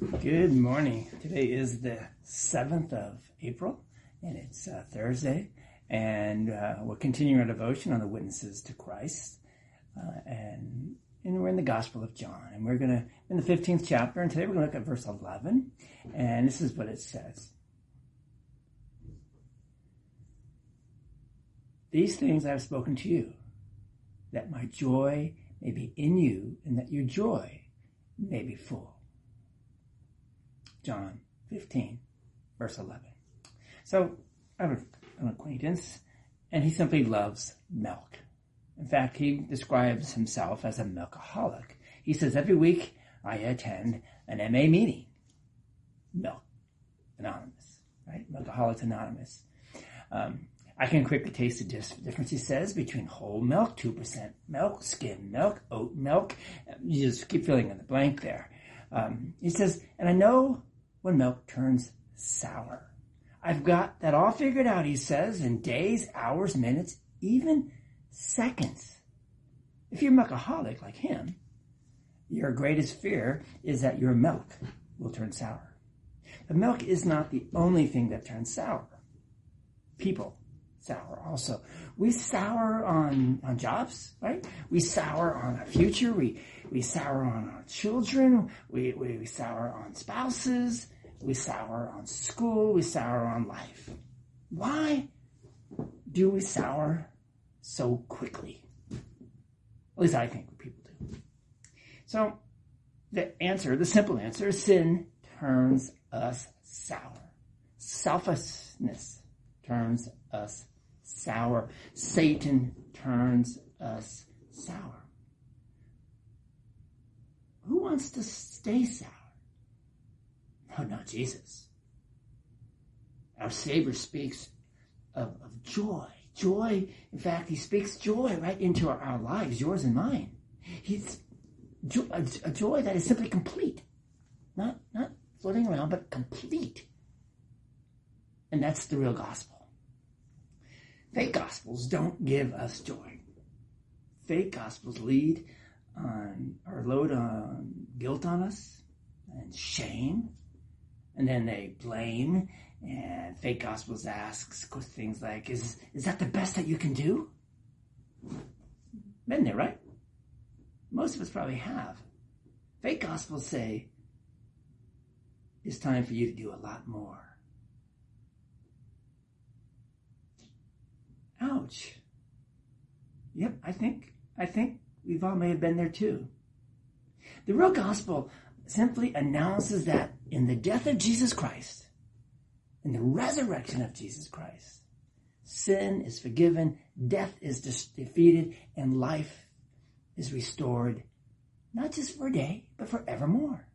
Good morning. Today is the 7th of April, and it's uh, Thursday, and uh, we're continuing our devotion on the witnesses to Christ. Uh, and, and we're in the Gospel of John, and we're going to, in the 15th chapter, and today we're going to look at verse 11, and this is what it says. These things I have spoken to you, that my joy may be in you, and that your joy may be full. John 15, verse 11. So I have an acquaintance, and he simply loves milk. In fact, he describes himself as a milkaholic. He says, every week I attend an MA meeting. Milk Anonymous, right? Milkaholics Anonymous. Um, I can quickly taste the difference, he says, between whole milk, 2% milk, skim milk, oat milk. You just keep filling in the blank there. Um, he says, and I know when milk turns sour. I've got that all figured out, he says, in days, hours, minutes, even seconds. If you're a milkaholic like him, your greatest fear is that your milk will turn sour. But milk is not the only thing that turns sour. People sour also. We sour on, on jobs, right? We sour on our future. We, we sour on our children. We, we, we sour on spouses. We sour on school. We sour on life. Why do we sour so quickly? At least I think people do. So the answer, the simple answer, sin turns us sour. Selfishness turns us sour. Satan turns us sour. Who wants to stay sour? No, not Jesus. Our Savior speaks of, of joy. Joy, in fact, he speaks joy right into our, our lives, yours and mine. He's a, a joy that is simply complete. Not, not floating around, but complete. And that's the real gospel. Fake gospels don't give us joy. Fake gospels lead on or load on guilt on us and shame, and then they blame. And fake gospels asks things like, "Is is that the best that you can do?" Been there, right? Most of us probably have. Fake gospels say, "It's time for you to do a lot more." Ouch. Yep, I think I think we've all may have been there too. The real gospel simply announces that in the death of Jesus Christ, in the resurrection of Jesus Christ, sin is forgiven, death is defeated, and life is restored, not just for a day, but forevermore.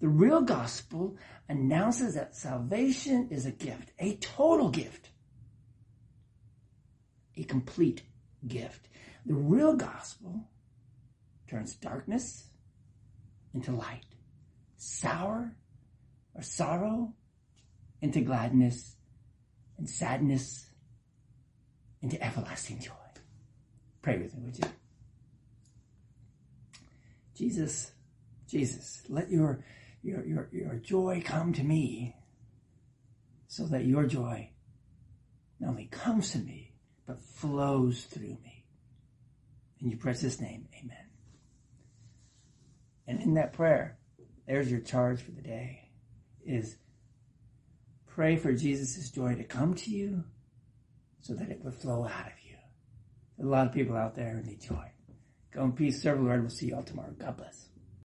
The real gospel announces that salvation is a gift, a total gift a complete gift. The real gospel turns darkness into light, sour or sorrow into gladness, and sadness into everlasting joy. Pray with me, would you? Jesus, Jesus, let your, your, your, your joy come to me so that your joy not only comes to me, but flows through me. In your precious name, amen. And in that prayer, there's your charge for the day, is pray for Jesus' joy to come to you so that it would flow out of you. There's a lot of people out there who need joy. Go in peace, serve the Lord. We'll see you all tomorrow. God bless.